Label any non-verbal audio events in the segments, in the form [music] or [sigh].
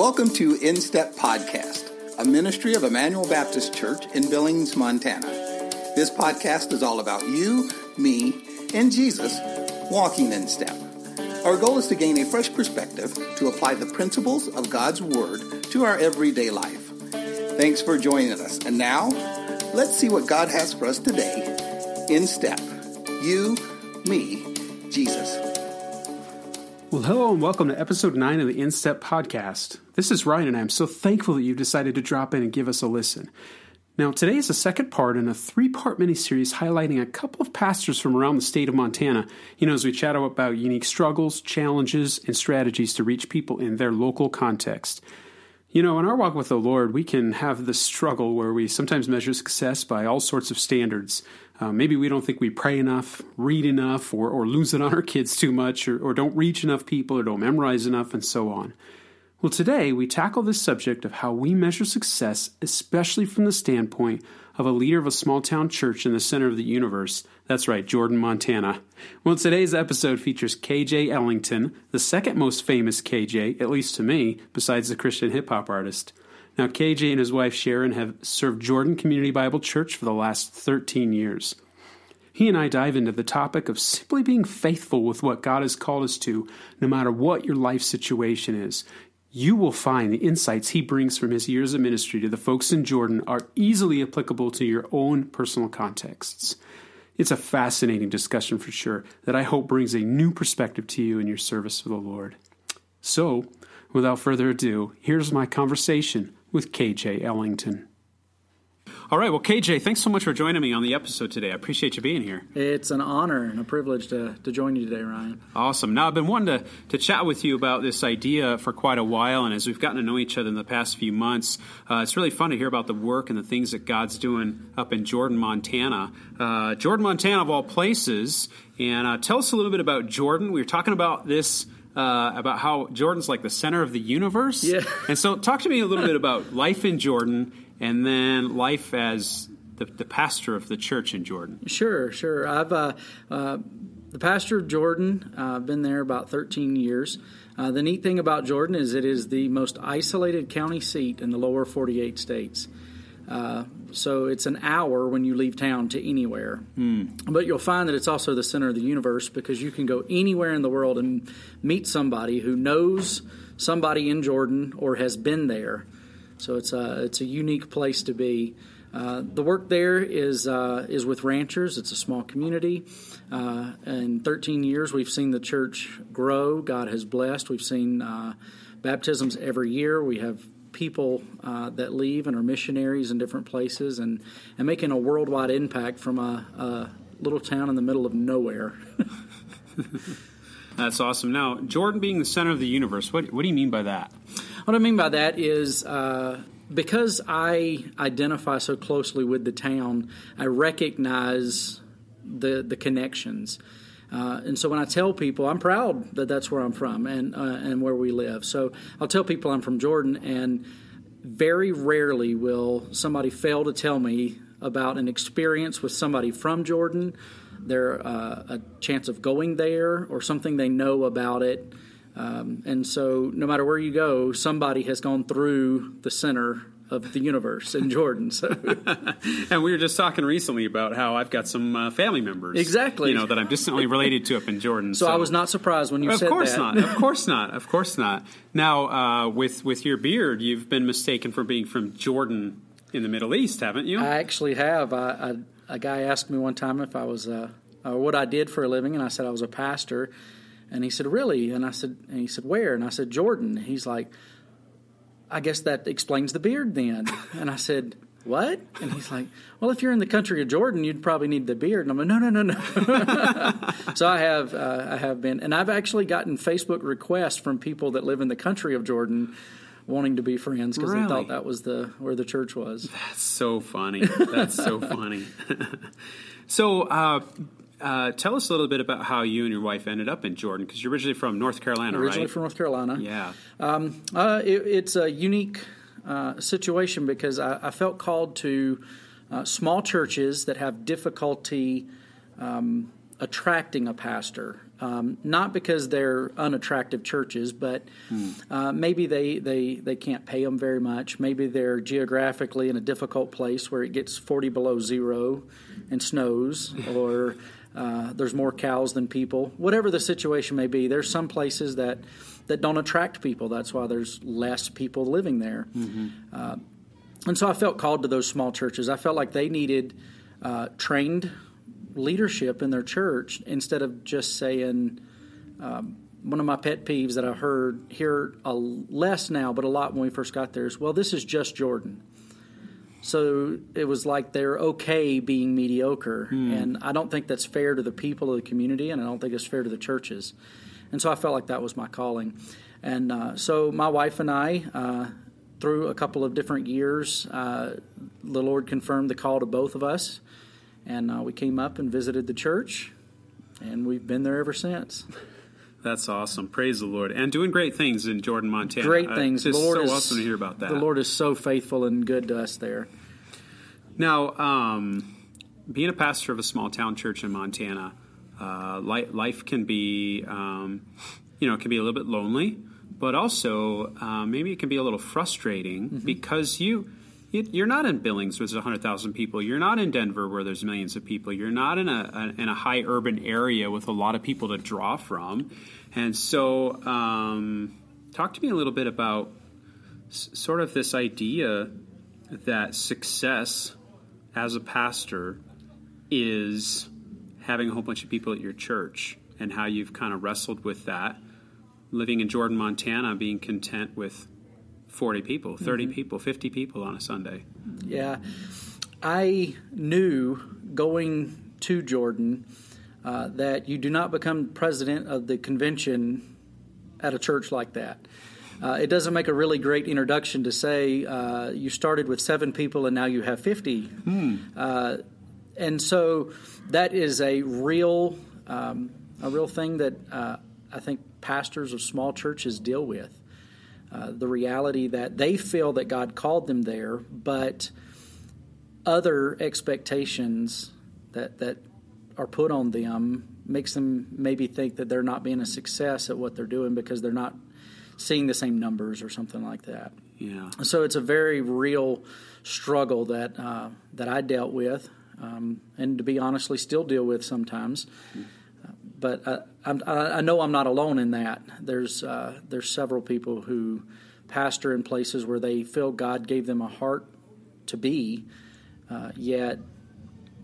Welcome to In Step Podcast, a ministry of Emmanuel Baptist Church in Billings, Montana. This podcast is all about you, me, and Jesus walking in step. Our goal is to gain a fresh perspective to apply the principles of God's Word to our everyday life. Thanks for joining us. And now, let's see what God has for us today in step. You, me, Jesus. Well, hello and welcome to episode 9 of the In Step podcast. This is Ryan, and I'm so thankful that you've decided to drop in and give us a listen. Now, today is the second part in a three part mini-series highlighting a couple of pastors from around the state of Montana. You know, as we chat about unique struggles, challenges, and strategies to reach people in their local context. You know, in our walk with the Lord, we can have this struggle where we sometimes measure success by all sorts of standards. Uh, maybe we don't think we pray enough, read enough, or, or lose it on our kids too much, or, or don't reach enough people, or don't memorize enough, and so on. Well, today we tackle this subject of how we measure success, especially from the standpoint of a leader of a small town church in the center of the universe. That's right, Jordan, Montana. Well, today's episode features KJ Ellington, the second most famous KJ, at least to me, besides the Christian hip hop artist. Now, KJ and his wife Sharon have served Jordan Community Bible Church for the last 13 years. He and I dive into the topic of simply being faithful with what God has called us to, no matter what your life situation is. You will find the insights he brings from his years of ministry to the folks in Jordan are easily applicable to your own personal contexts. It's a fascinating discussion for sure that I hope brings a new perspective to you in your service for the Lord. So, without further ado, here's my conversation with KJ Ellington. All right. Well, KJ, thanks so much for joining me on the episode today. I appreciate you being here. It's an honor and a privilege to, to join you today, Ryan. Awesome. Now, I've been wanting to, to chat with you about this idea for quite a while, and as we've gotten to know each other in the past few months, uh, it's really fun to hear about the work and the things that God's doing up in Jordan, Montana. Uh, Jordan, Montana, of all places. And uh, tell us a little bit about Jordan. We were talking about this. Uh, about how Jordan's like the center of the universe. Yeah. and so, talk to me a little bit about life in Jordan and then life as the, the pastor of the church in Jordan. Sure, sure. I've uh, uh, the pastor of Jordan. I've uh, been there about 13 years. Uh, the neat thing about Jordan is it is the most isolated county seat in the lower 48 states. Uh, so it's an hour when you leave town to anywhere. Mm. But you'll find that it's also the center of the universe because you can go anywhere in the world and meet somebody who knows somebody in Jordan or has been there. So it's a it's a unique place to be. Uh, the work there is uh, is with ranchers. It's a small community. Uh, in 13 years, we've seen the church grow. God has blessed. We've seen uh, baptisms every year. We have people uh, that leave and are missionaries in different places and, and making a worldwide impact from a, a little town in the middle of nowhere. [laughs] That's awesome. Now, Jordan being the center of the universe, what, what do you mean by that? What I mean by that is uh, because I identify so closely with the town, I recognize the the connections. Uh, and so when I tell people, I'm proud that that's where I'm from and uh, and where we live. So I'll tell people I'm from Jordan, and very rarely will somebody fail to tell me about an experience with somebody from Jordan, their uh, a chance of going there, or something they know about it. Um, and so, no matter where you go, somebody has gone through the center of the universe in Jordan. So, [laughs] and we were just talking recently about how I've got some uh, family members, exactly, you know, that I'm distantly related to up in Jordan. So, so. I was not surprised when you of said that. Of course not. Of course not. Of course not. Now, uh, with with your beard, you've been mistaken for being from Jordan in the Middle East, haven't you? I actually have. I, I, a guy asked me one time if I was uh, what I did for a living, and I said I was a pastor. And he said, Really? And I said, and he said, Where? And I said, Jordan. He's like, I guess that explains the beard then. [laughs] And I said, What? And he's like, Well, if you're in the country of Jordan, you'd probably need the beard. And I'm like, No, no, no, no. [laughs] so I have, uh, I have been, and I've actually gotten Facebook requests from people that live in the country of Jordan wanting to be friends because really? they thought that was the where the church was. That's so funny. That's so funny. [laughs] so, uh, uh, tell us a little bit about how you and your wife ended up in Jordan because you're originally from North Carolina, originally right? from North Carolina. Yeah. Um, uh, it, it's a unique uh, situation because I, I, felt called to uh, small churches that have difficulty um, attracting a pastor. Um, not because they're unattractive churches, but uh, maybe they, they, they can't pay them very much. Maybe they're geographically in a difficult place where it gets 40 below zero and snows, or uh, there's more cows than people. Whatever the situation may be, there's some places that, that don't attract people. That's why there's less people living there. Uh, and so I felt called to those small churches. I felt like they needed uh, trained leadership in their church instead of just saying um, one of my pet peeves that I heard here a less now, but a lot when we first got there is, well, this is just Jordan. So it was like they're okay being mediocre, and I don't think that's fair to the people of the community, and I don't think it's fair to the churches. And so I felt like that was my calling. And uh, so my wife and I, uh, through a couple of different years, uh, the Lord confirmed the call to both of us, and uh, we came up and visited the church, and we've been there ever since. [laughs] That's awesome. Praise the Lord. And doing great things in Jordan, Montana. Great Uh, things. Lord so is, awesome to hear about that. The Lord is so faithful and good to us there. Now, um, being a pastor of a small town church in Montana, uh, li- life can be, um, you know, it can be a little bit lonely, but also uh, maybe it can be a little frustrating because you. You- You're not in Billings, where there's 100,000 people. You're not in Denver, where there's millions of people. You're not in a, a in a high urban area with a lot of people to draw from. And so, um, talk to me a little bit about s- sort of this idea that success as a pastor is having a whole bunch of people at your church and how you've kind of wrestled with that. Living in Jordan, Montana, being content with 40 people, 30 people, 50 people on a Sunday. Yeah. I knew going to Jordan uh, that you do not become president of the convention at a church like that. Uh, it doesn't make a really great introduction to say uh, you started with seven people and now you have 50. Uh, and so that is a real, um, a real thing that uh, I think pastors of small churches deal with. Uh, the reality that they feel that God called them there, but other expectations that that are put on them makes them maybe think that they're not being a success at what they're doing because they're not seeing the same numbers or something like that. Yeah. So it's a very real struggle that uh, that I dealt with, um, and to be honestly, still deal with sometimes. But I, I I know I'm not alone in that. There's uh, there's several people who pastor in places where they feel God gave them a heart to be, uh, yet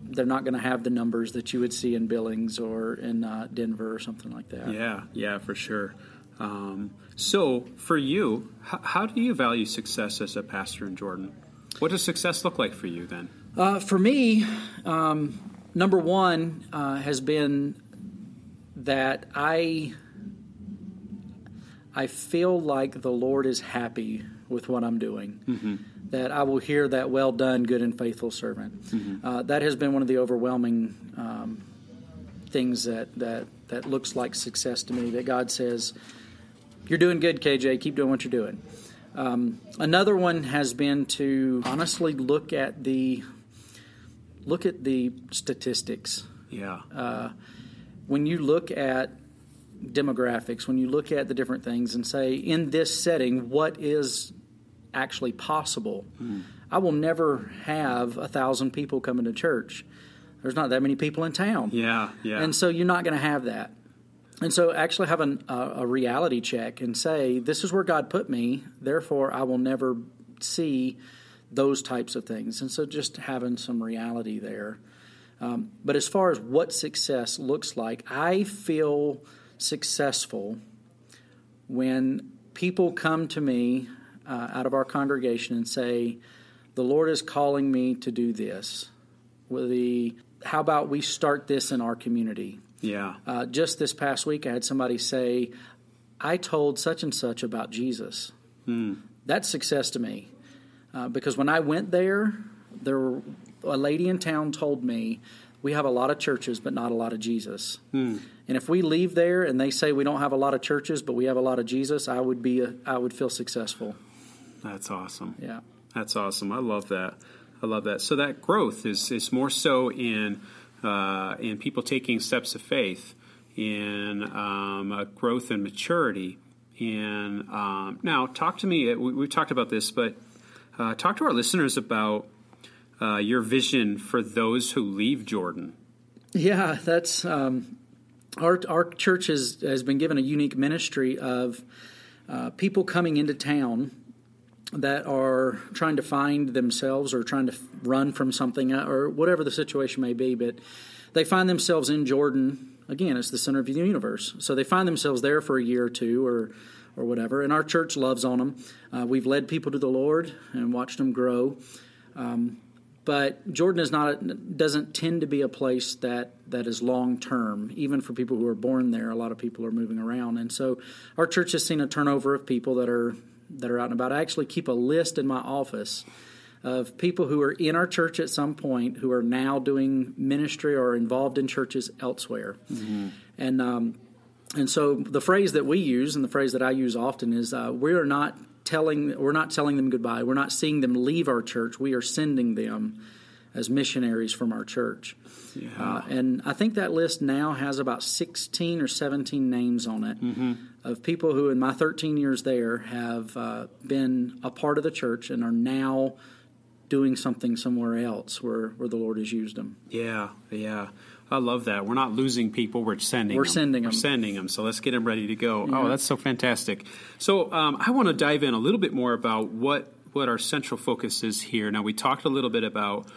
they're not going to have the numbers that you would see in Billings or in uh, Denver or something like that. Yeah, yeah, for sure. Um, so, for you, h- how do you value success as a pastor in Jordan? What does success look like for you then? Uh, for me, um, number one uh, has been that I I feel like the Lord is happy with what I'm doing. That I will hear that well done, good and faithful servant. Uh, that has been one of the overwhelming um, things that, that that looks like success to me. That God says, "You're doing good, KJ. Keep doing what you're doing." Um, another one has been to honestly look at the look at the statistics. Yeah. When you look at demographics, when you look at the different things and say, in this setting, what is actually possible? Hmm. I will never have a thousand people coming to church. There's not that many people in town. yeah, yeah. And so you're not going to have that. And so actually have an, a, a reality check and say, this is where God put me, therefore I will never see those types of things. And so just having some reality there. Um, but as far as what success looks like, I feel successful when people come to me uh, out of our congregation and say, the Lord is calling me to do this. With the, how about we start this in our community? yeah. Uh, just this past week, I had somebody say, I told such and such about Jesus. That's success to me. Uh, because when I went there, there were, a lady in town told me, we have a lot of churches, but not a lot of Jesus. And if we leave there and they say we don't have a lot of churches, but we have a lot of Jesus, I would be, a, I would feel successful. That's awesome. Yeah. That's awesome. I love that. I love that. So that growth is is more so in uh, and people taking steps of faith in um, growth and maturity. And um, now, talk to me. We, have talked about this, but uh, talk to our listeners about uh, your vision for those who leave Jordan. Yeah, that's um, our our church has has been given a unique ministry of uh, people coming into town that are trying to find themselves or trying to run from something uh, or whatever the situation may be, but they find themselves in Jordan. Again, it's the center of the universe. So they find themselves there for a year or two or or whatever. And our church loves on them. Uh, we've led people to the Lord and watched them grow. Um, but Jordan is not doesn't tend to be a place that that is long term. Even for people who are born there, a lot of people are moving around, and so our church has seen a turnover of people that are that are out and about. I actually keep a list in my office of people who are in our church at some point who are now doing ministry or involved in churches elsewhere, mm-hmm. and. Um, and so the phrase that we use and the phrase that I use often is uh, we are not telling we're not telling them goodbye. We're not seeing them leave our church. We are sending them as missionaries from our church. Yeah. Uh, and I think that list now has about 16 or 17 names on it mm-hmm. of people who, in my 13 years there, have uh, been a part of the church and are now doing something somewhere else where, where the Lord has used them. Yeah, yeah. I love that. We're not losing people; we're sending. We're them. sending. We're sending them. So let's get them ready to go. Oh, yeah. Oh, that's so fantastic. So um, I want to dive in a little bit more about what what our central focus is here. Now we talked a little bit about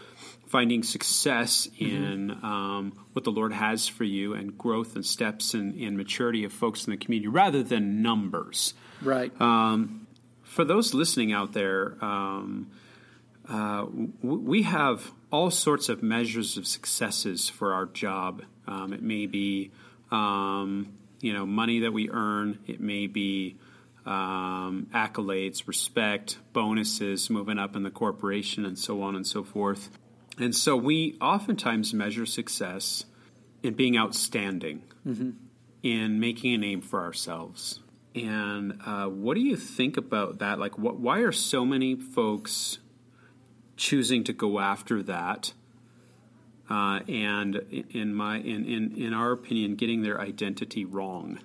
finding success mm-hmm. in um, what the Lord has for you and growth and steps and, and, maturity of folks in the community rather than numbers. Right. Um, for those listening out there, um, uh, w- we have all sorts of measures of successes for our job. Um, it may be, um, you know, money that we earn. It may be um, accolades, respect, bonuses, moving up in the corporation, and so on and so forth. And so we oftentimes measure success in being outstanding, mm-hmm. in making a name for ourselves. And uh, what do you think about that? Like, what, why are so many folks choosing to go after that, uh, and in my in, in in our opinion, getting their identity wrong.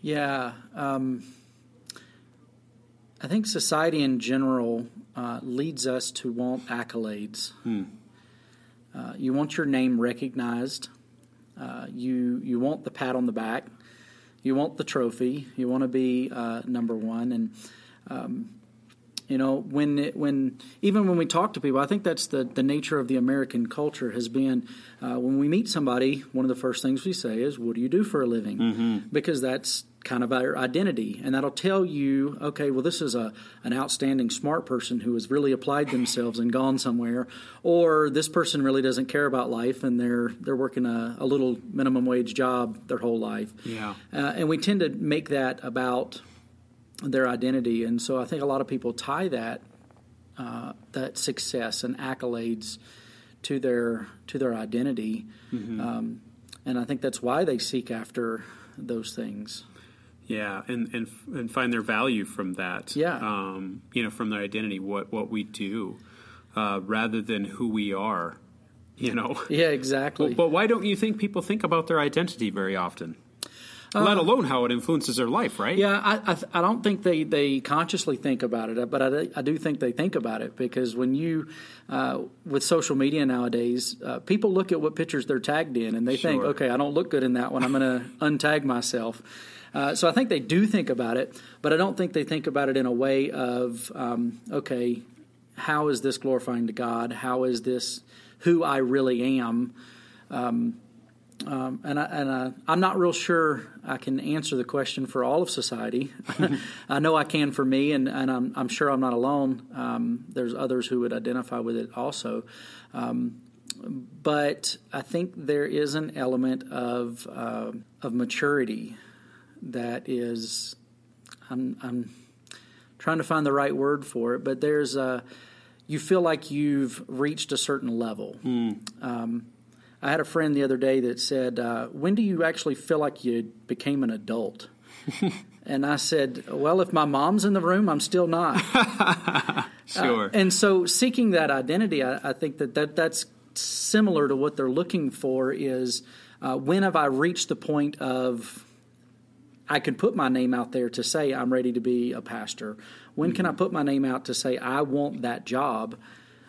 Yeah, um, I think society in general uh, leads us to want accolades. Hmm. Uh, you want your name recognized. Uh, you you want the pat on the back. You want the trophy. You want to be uh, number one, and um, you know, when it, when even when we talk to people, I think that's the the nature of the American culture has been uh, when we meet somebody, one of the first things we say is, "What do you do for a living?" Mm-hmm. Because that's kind of our identity, and that'll tell you, okay, well, this is a an outstanding smart person who has really applied themselves and gone somewhere, or this person really doesn't care about life and they're they're working a, a little minimum wage job their whole life. Yeah, uh, and we tend to make that about their identity. And so I think a lot of people tie that uh, that success and accolades to their to their identity, mm-hmm. um, and I think that's why they seek after those things. Yeah, and and and find their value from that. Yeah, um, you know, from their identity, what what we do, uh, rather than who we are. You know. Yeah, exactly. But, but why don't you think people think about their identity very often? Uh, let alone how it influences their life, right? Yeah, I, I, I, don't think they, they consciously think about it, but I, I do think they think about it because when you, uh, with social media nowadays, uh, people look at what pictures they're tagged in and they sure. think, okay, I don't look good in that one. I'm going [laughs] to untag myself. Uh, so I think they do think about it, but I don't think they think about it in a way of, um, okay, how is this glorifying to God? How is this who I really am? Um, um, and I, and I, I'm not real sure I can answer the question for all of society. [laughs] [laughs] I know I can for me, and, and I'm, I'm sure I'm not alone. Um, there's others who would identify with it also. Um, but I think there is an element of uh, of maturity that is. I'm, I'm trying to find the right word for it, but there's a. You feel like you've reached a certain level. Mm. I had a friend the other day that said, uh, "When do you actually feel like you became an adult?" [laughs] and I said, "Well, if my mom's in the room, I'm still not." [laughs] sure. Uh, and so, seeking that identity, I, I, think that, that that's similar to what they're looking for is uh, when have I reached the point of I can put my name out there to say I'm ready to be a pastor? When mm-hmm. can I put my name out to say I want that job?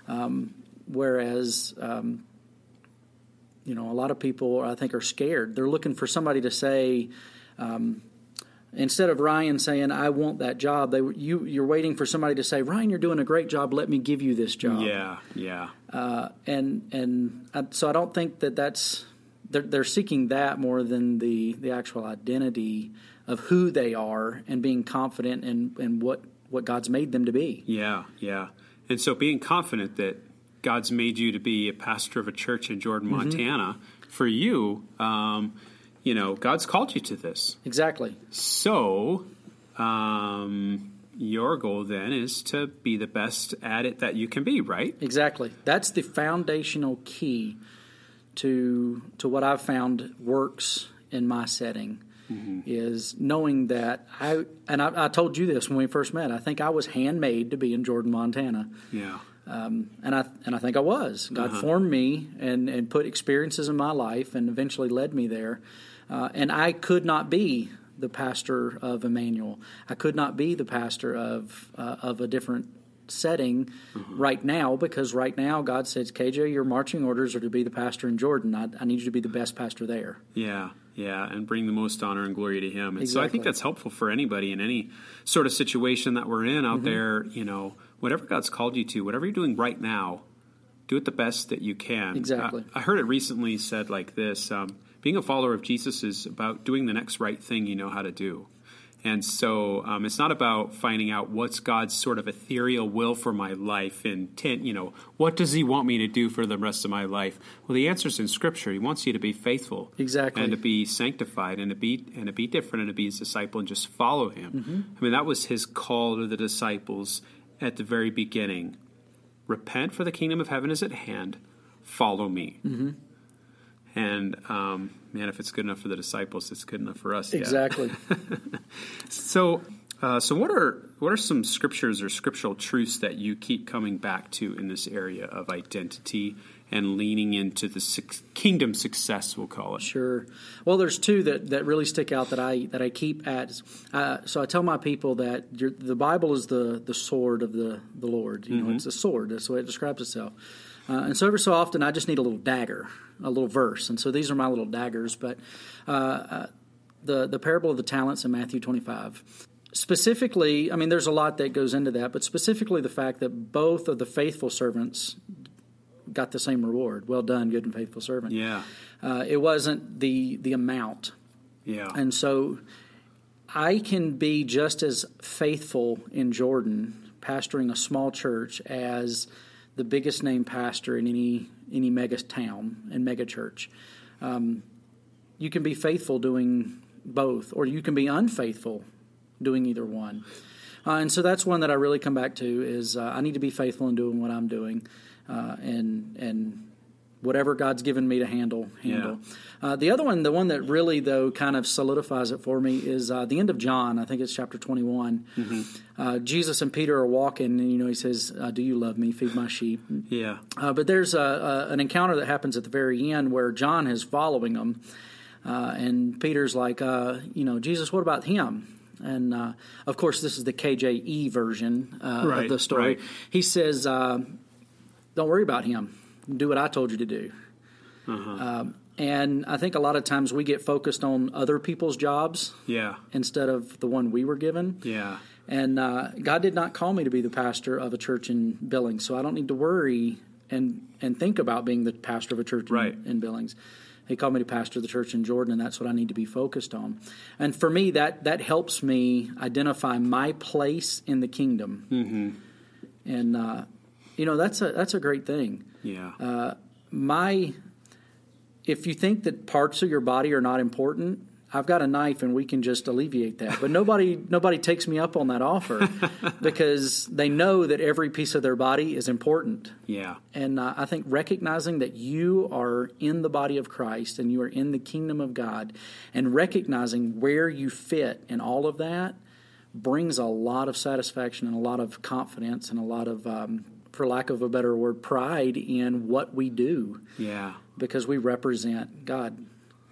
Um, whereas, um, you know, a lot of people I think are scared. They're looking for somebody to say, um, instead of Ryan saying I want that job, they you you're waiting for somebody to say Ryan, you're doing a great job. Let me give you this job. Yeah, yeah. Uh, and and I, so I don't think that that's they're, they're seeking that more than the the actual identity of who they are and being confident in in what what God's made them to be. Yeah, yeah. And so being confident that God's made you to be a pastor of a church in Jordan, mm-hmm. Montana, for you. Um, you know, God's called you to this. Exactly. So, um, your goal then is to be the best at it that you can be, right? Exactly. That's the foundational key to to what I've found works in my setting. Mm-hmm. Is knowing that I and I, I, told you this when we first met. I think I was handmade to be in Jordan, Montana. Yeah. Um, and I and I think I was. God uh-huh. formed me and and put experiences in my life and eventually led me there. Uh, and I could not be the pastor of Emmanuel. I could not be the pastor of uh, of a different setting mm-hmm. right now because right now God says, KJ, your marching orders are to be the pastor in Jordan. I, I, need you to be the best pastor there. Yeah, yeah, and bring the most honor and glory to Him. And exactly. so I think that's helpful for anybody in any sort of situation that we're in out mm-hmm. there. You know, whatever God's called you to, whatever you're doing right now, do it the best that you can. Exactly. I, I heard it recently said like this. Um, being a follower of Jesus is about doing the next right thing you know how to do. And so um, it's not about finding out what's God's sort of ethereal will for my life and ten, you know, what does He want me to do for the rest of my life? Well, the answer is in Scripture. He wants you to be faithful, exactly, and to be sanctified, and to be and to be different, and to be His disciple, and just follow Him. Mm-hmm. I mean, that was His call to the disciples at the very beginning: repent, for the kingdom of heaven is at hand. Follow me. Mm-hmm. And um, man, if it's good enough for the disciples, it's good enough for us. Exactly. [laughs] so, uh, so what are what are some scriptures or scriptural truths that you keep coming back to in this area of identity and leaning into the kingdom success? We'll call it. Sure. Well, there's two that, that really stick out that I that I keep at. Uh, so I tell my people that the Bible is the the sword of the the Lord. You mm-hmm. know, it's a sword. That's the way it describes itself. Uh, and so every so often, I just need a little dagger, a little verse. And so these are my little daggers. But uh, uh, the the parable of the talents in Matthew 25. Specifically, I mean, there's a lot that goes into that, but specifically the fact that both of the faithful servants got the same reward. Well done, good and faithful servant. Yeah. Uh, it wasn't the the amount. Yeah. And so I can be just as faithful in Jordan, pastoring a small church, as the biggest name pastor in any any mega town and mega church. Um, you can be faithful doing both, or you can be unfaithful doing either one. Uh, and so that's one that I really come back to is uh, I need to be faithful in doing what I'm doing, uh, and and whatever God's given me to handle, handle. Yeah. Uh, the other one, the one that really though kind of solidifies it for me, is uh, the end of John. I think it's chapter twenty-one. Mm-hmm. Uh, Jesus and Peter are walking, and you know he says, uh, "Do you love me? Feed my sheep." Yeah. Uh, but there's a, a, an encounter that happens at the very end where John is following them, uh, and Peter's like, "You know, Jesus, what about him?" And of course, this is the KJE version right, of the story. Right. He says, "Don't worry about him." do what I told you to do. Uh-huh. Um, and I think a lot of times we get focused on other people's jobs, yeah, instead of the one we were given, yeah. And uh, God did not call me to be the pastor of a church in Billings, so I don't need to worry and and think about being the pastor of a church right. in, in Billings. He called me to pastor the church in Jordan, and that's what I need to be focused on. And for me, that that helps me identify my place in the kingdom. Mm-hmm. And uh, you know that's a that's a great thing. Yeah. Uh, my, if you think that parts of your body are not important, I've got a knife and we can just alleviate that. But nobody [laughs] nobody takes me up on that offer [laughs] because they know that every piece of their body is important. Yeah. And uh, I think recognizing that you are in the body of Christ and you are in the kingdom of God and recognizing where you fit in all of that brings a lot of satisfaction and a lot of confidence and a lot of um, for lack of a better word, pride in what we do Yeah. because we represent God.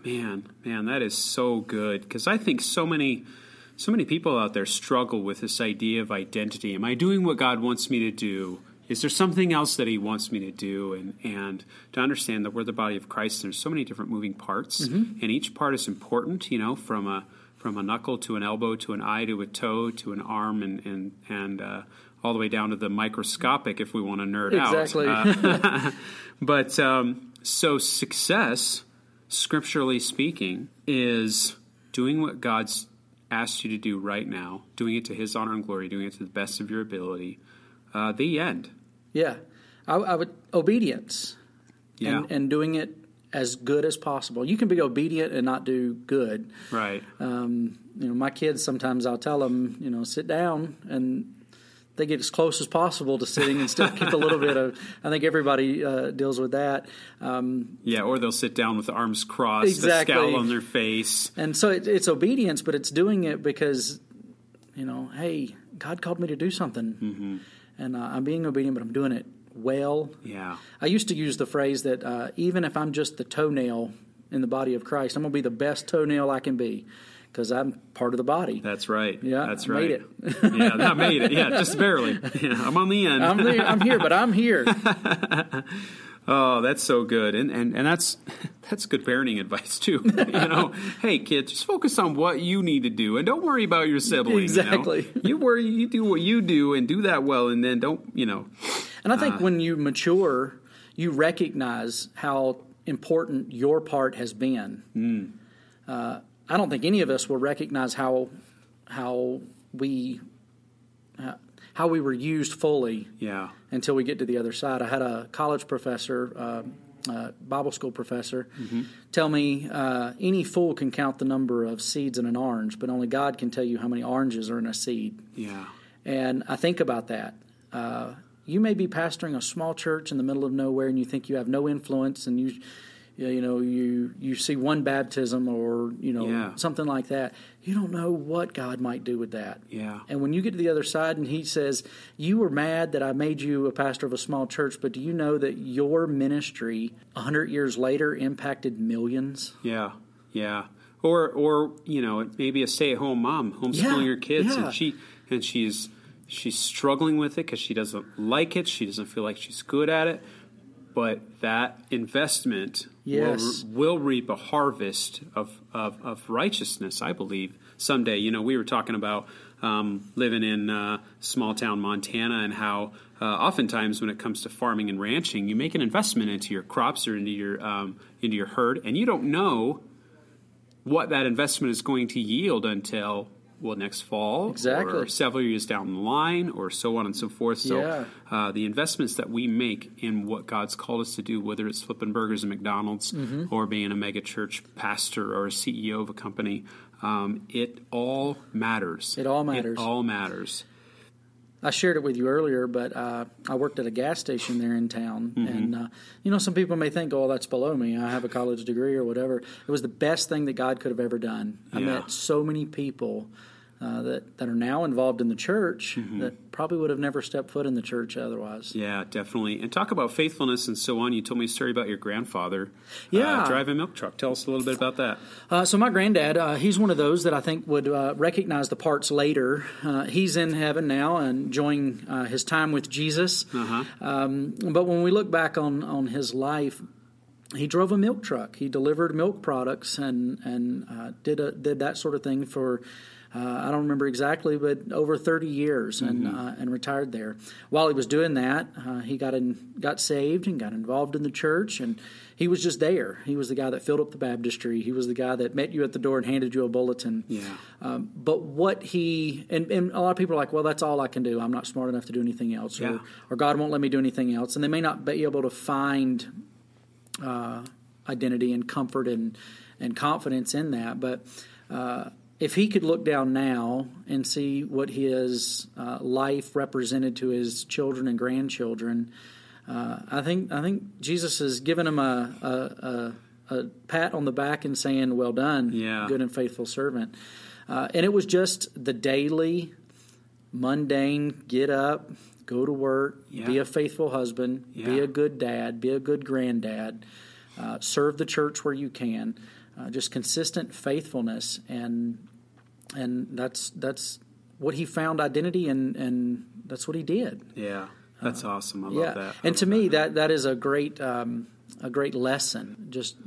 Man, man, that is so good because I think so many so many people out there struggle with this idea of identity. Am I doing what God wants me to do? Is there something else that He wants me to do? And and to understand that we're the body of Christ, and there's so many different moving parts, and each part is important. You know, from a from a knuckle to an elbow to an eye to a toe to an arm, and and and uh, all the way down to the microscopic, if we want to nerd Exactly. out. Uh, [laughs] [laughs] but um, so success, scripturally speaking, is doing what God's asked you to do right now, doing it to His honor and glory, doing it to the best of your ability. Uh, the end. Yeah, I, I would obedience Yeah. and, and doing it as good as possible. You can be obedient and not do good. right. Um, you know, my kids sometimes I'll tell them, you know, sit down, and they get as close as possible to sitting and still keep a little bit of. I think everybody uh, deals with that. Um, yeah. Or they'll sit down with the arms crossed, Exactly. a scowl on their face. and so it, it's obedience, but it's doing it because, you know, hey, God called me to do something, Mm-hmm. and uh, I'm being obedient, but I'm doing it well. Yeah. I used to use the phrase that uh, even if I'm just the toenail in the body of Christ, I'm going to be the best toenail I can be because I'm part of the body. That's right. Yeah, That's I right. made it. [laughs] yeah, I made it. Yeah, just barely. Yeah, I'm on the end. I'm, there, I'm here, but I'm here. [laughs] Oh, that's so good, and and and that's that's good parenting advice too. [laughs] you know, hey kids, just focus on what you need to do, and don't worry about your siblings. Exactly. You, know? you worry, you do what you do, and do that well, and then don't, you know, And I think when you mature, you recognize how important your part has been. Uh, I don't think any of us will recognize how how we uh, how we were used fully yeah, until we get to the other side. I had a college professor, uh, uh, Bible school professor, tell me uh, any fool can count the number of seeds in an orange, but only God can tell you how many oranges are in a seed. yeah, And I think about that. Uh, you may be pastoring a small church in the middle of nowhere, and you think you have no influence, and you, you know, you you see one baptism or you know Yeah. something like that. You don't know what God might do with that. yeah, And when you get to the other side, and He says, "You were mad that I made you a pastor of a small church, but do you know that your ministry, a hundred years later, impacted millions?" yeah, yeah. Or or you know, maybe a stay-at-home mom homeschooling Yeah, her kids, yeah. and she and she's she's struggling with it because she doesn't like it. She doesn't feel like she's good at it. But that investment Yes. will, will reap a harvest of, of, of righteousness, I believe, someday. You know, we were talking about um, living in uh, small town Montana and how uh, oftentimes when it comes to farming and ranching, you make an investment into your crops or into your um, into your herd, and you don't know what that investment is going to yield until well next fall Exactly. or several years down the line or so on and so forth so Yeah. uh, the investments that we make in what god's called us to do whether it's flipping burgers at mcdonald's Mm-hmm. or being a mega church pastor or a ceo of a company um, it all matters It all matters. it all matters I shared it with you earlier, but uh, I worked at a gas station there in town, and uh, you know, some people may think, "Oh, that's below me. I have a college degree or whatever." It was the best thing that God could have ever done. I Yeah. met so many people uh, that that are now involved in the church that probably would have never stepped foot in the church otherwise. yeah definitely and talk about faithfulness and so on you told me a story about your grandfather Yeah. uh, driving a milk truck tell us a little bit about that Uh, so my granddad, uh, he's one of those that I think would uh, recognize the parts later. Uh, he's in heaven now and enjoying uh, his time with Jesus. Uh-huh. Um, but when we look back on on his life, he drove a milk truck. He delivered milk products and and uh, did a, did that sort of thing for. Uh, I don't remember exactly, but over 30 years, and uh, and retired there. While he was doing that, uh, he got in, got saved and got involved in the church, and he was just there. He was the guy that filled up the baptistry. He was the guy that met you at the door and handed you a bulletin. Yeah. Um, but what he and, and a lot of people are like, well, that's all I can do. I'm not smart enough to do anything else, Yeah. or, or God won't let me do anything else, and they may not be able to find uh, identity and comfort and and confidence in that. But uh, if he could look down now and see what his uh, life represented to his children and grandchildren, uh, I think I think Jesus has given him a, a, a, a pat on the back and saying, "Well done, Yeah. good and faithful servant." Uh, and it was just the daily mundane, get up, go to work, Yeah. be a faithful husband, be a good dad, be a good granddad, uh, serve the church where you can. Uh, just consistent faithfulness, and and that's that's what he found identity, and and that's what he did. Yeah. That's awesome. I love yeah, that. I and to me that that is a great um, a great lesson. Just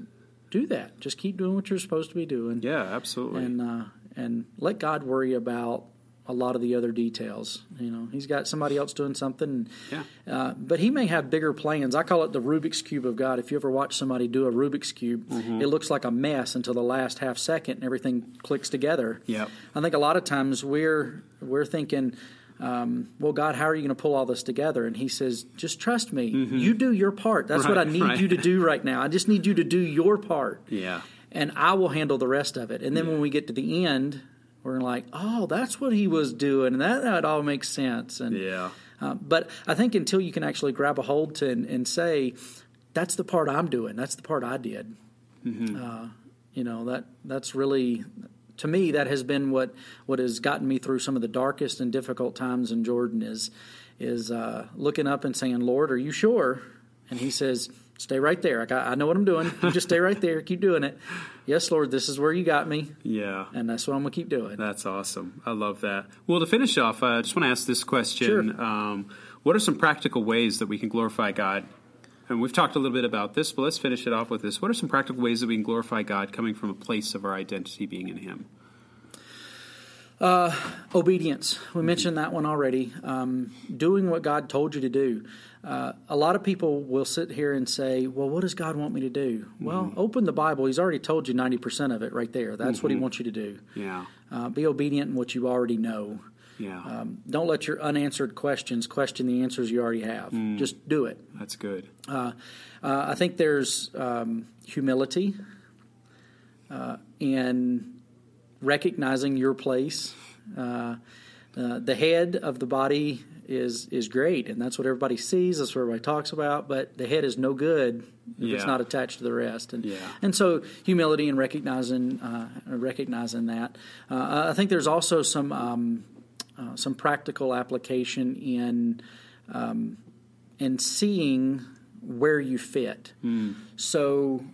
do that. Just keep doing what you're supposed to be doing. Yeah, absolutely. and uh, and let God worry about a lot of the other details. You know, He's got somebody else doing something. Yeah. Uh, but He may have bigger plans. I call it the Rubik's cube of God. If you ever watch somebody do a Rubik's cube, Mm-hmm. it looks like a mess until the last half second, and everything clicks together. Yep. I think a lot of times we're we're thinking. Um, well, God, how are you going to pull all this together? And He says, just trust me. You do your part. That's what I Mm-hmm. Need right. you to do right now. I just need you to do your part yeah. and I will handle the rest of it. And then Yeah. when we get to the end, we're like, oh, that's what he was doing, and that that all makes sense. And Yeah. uh, but I think until you can actually grab a hold to and, and say, that's the part I'm doing, that's the part I did. Mm-hmm. Uh, you know that that's really. To me, that has been what, what has gotten me through some of the darkest and difficult times in Jordan is is uh, looking up and saying, "Lord, are you sure?" And He says, "Stay right there. I, got, I know what I'm doing. You just stay right there. Keep doing it." Yes, Lord, this is where you got me, Yeah. and that's what I'm gonna keep doing. That's awesome. I love that. Well, to finish off, I just want to ask this question. Sure. Um, what are some practical ways that we can glorify God? And we've talked a little bit about this, but let's finish it off with this. What are some practical ways that we can glorify God coming from a place of our identity being in Him? Obedience. We mentioned that one already. Um, doing what God told you to do. Uh, a lot of people will sit here and say, "Well, what does God want me to do?" Well, open the Bible. He's already told you ninety percent of it right there. That's what He wants you to do. Yeah. Uh, be obedient in what you already know. Yeah. Um, don't let your unanswered questions question the answers you already have. Just do it. That's good. Uh, I think there's um, humility uh, in recognizing your place. Uh, uh, the head of the body is is great, and that's what everybody sees. That's what everybody talks about. But the head is no good if it's not attached to the rest. And Yeah. and so humility and recognizing uh, recognizing that. Uh, I think there's also some um, uh, some practical application in um, in seeing where you fit. So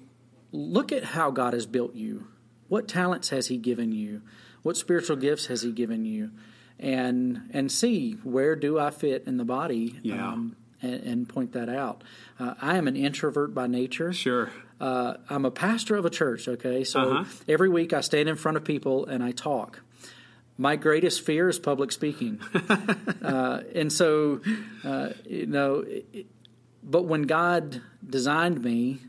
look at how God has built you. What talents has He given you? What spiritual gifts has He given you? And and see where do I fit in the body? Yeah. and, and point that out. Uh, I am an introvert by nature. Sure. Uh, I'm a pastor of a church. Okay, so Uh-huh. every week I stand in front of people and I talk. My greatest fear is public speaking, [laughs] uh, and so uh, you know. It, but when God designed me,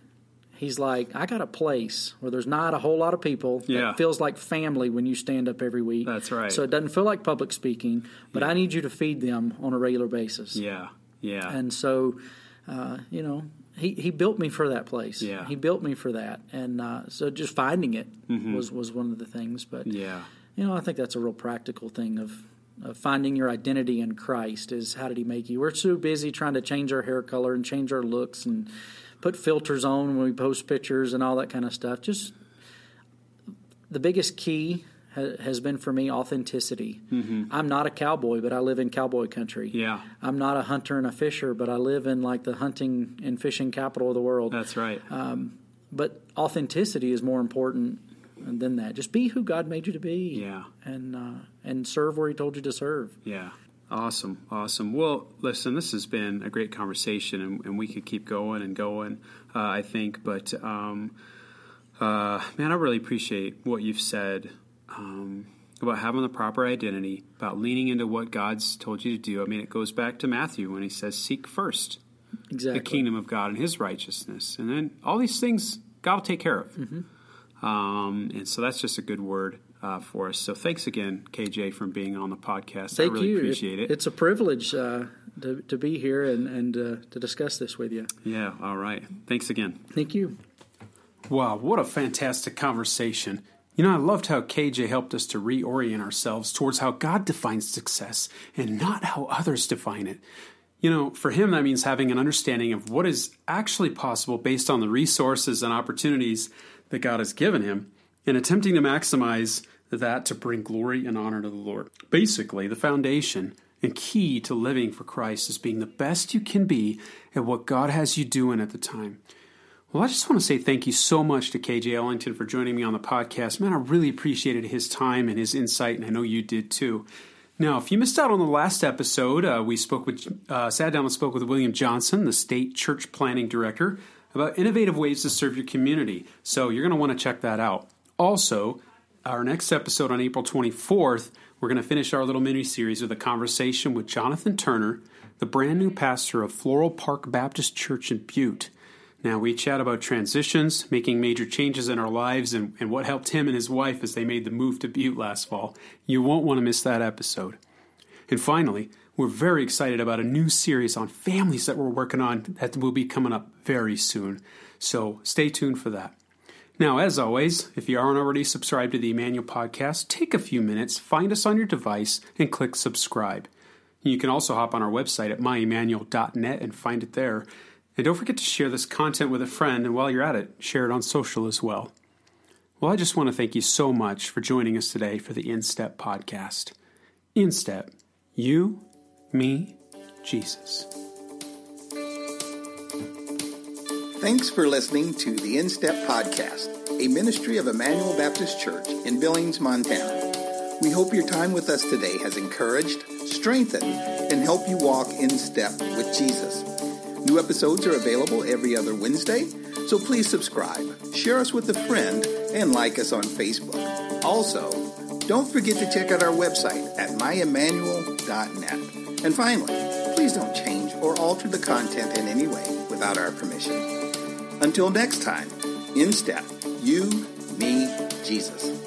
He's like, I got a place where there's not a whole lot of people. Yeah. It feels like family when you stand up every week. That's right. So it doesn't feel like public speaking, but I need you to feed them on a regular basis. Yeah. Yeah. And so, uh, you know, he, he built me for that place. Yeah. He built me for that. And uh, so just finding it was, was one of the things. But, Mm-hmm. yeah. you know, I think that's a real practical thing of, of finding your identity in Christ is how did he make you? We're so busy trying to change our hair color and change our looks and put filters on when we post pictures and all that kind of stuff. Just the biggest key ha- has been for me authenticity. I'm not a cowboy, but I live in cowboy country. Mm-hmm. Yeah. I'm not a hunter and a fisher, but I live in like the hunting and fishing capital of the world. That's right. but authenticity is more important than that. Just be who God made you to be. Yeah. And uh, and serve where He told you to serve. Yeah. Awesome. Awesome. Well, listen, this has been a great conversation, and, and we could keep going and going, uh, I think. But, um, uh, man, I really appreciate what you've said um, about having the proper identity, about leaning into what God's told you to do. I mean, it goes back to Matthew when he says, Seek first Exactly. the kingdom of God and his righteousness. And then all these things God will take care of. Mm-hmm. Um, and so that's just a good word uh, for us. So thanks again, KJ, for being on the podcast. Thank I really you. appreciate it. It's a privilege uh, to to be here and and uh, to discuss this with you. Yeah, all right. Thanks again. Thank you. Wow, what a fantastic conversation. You know, I loved how KJ helped us to reorient ourselves towards how God defines success and not how others define it. You know, for him, that means having an understanding of what is actually possible based on the resources and opportunities that God has given him and attempting to maximize that to bring glory and honor to the Lord. Basically, the foundation and key to living for Christ is being the best you can be at what God has you doing at the time. Well, I just want to say thank you so much to KJ Ellington for joining me on the podcast. Man, I really appreciated his time and his insight, and I know you did too. Now, if you missed out on the last episode, uh, we spoke with, uh, sat down and spoke with William Johnson, the state church planning director, about innovative ways to serve your community. So you're going to want to check that out. Also, our next episode on April 24th, we're going to finish our little mini series with a conversation with Jonathan Turner, the brand new pastor of Floral Park Baptist Church in Butte. Now, we chat about transitions, making major changes in our lives, and, and what helped him and his wife as they made the move to Butte last fall. You won't want to miss that episode. And finally, we're very excited about a new series on families that we're working on that will be coming up very soon. So stay tuned for that. Now, as always, if you aren't already subscribed to the Emmanuel Podcast, take a few minutes, find us on your device, and click subscribe. You can also hop on our website at myemmanuel.net and find it there. And don't forget to share this content with a friend, and while you're at it, share it on social as well. Well, I just want to thank you so much for joining us today for the InStep podcast. InStep, you, me, Jesus. Thanks for listening to the InStep Podcast, a ministry of Emmanuel Baptist Church in Billings, Montana. We hope your time with us today has encouraged, strengthened, and helped you walk in step with Jesus. New episodes are available every other Wednesday, so please subscribe, share us with a friend, and like us on Facebook. Also, don't forget to check out our website at myemmanuel.net. And finally, please don't change or alter the content in any way without our permission. Until next time, in step, you, me, Jesus.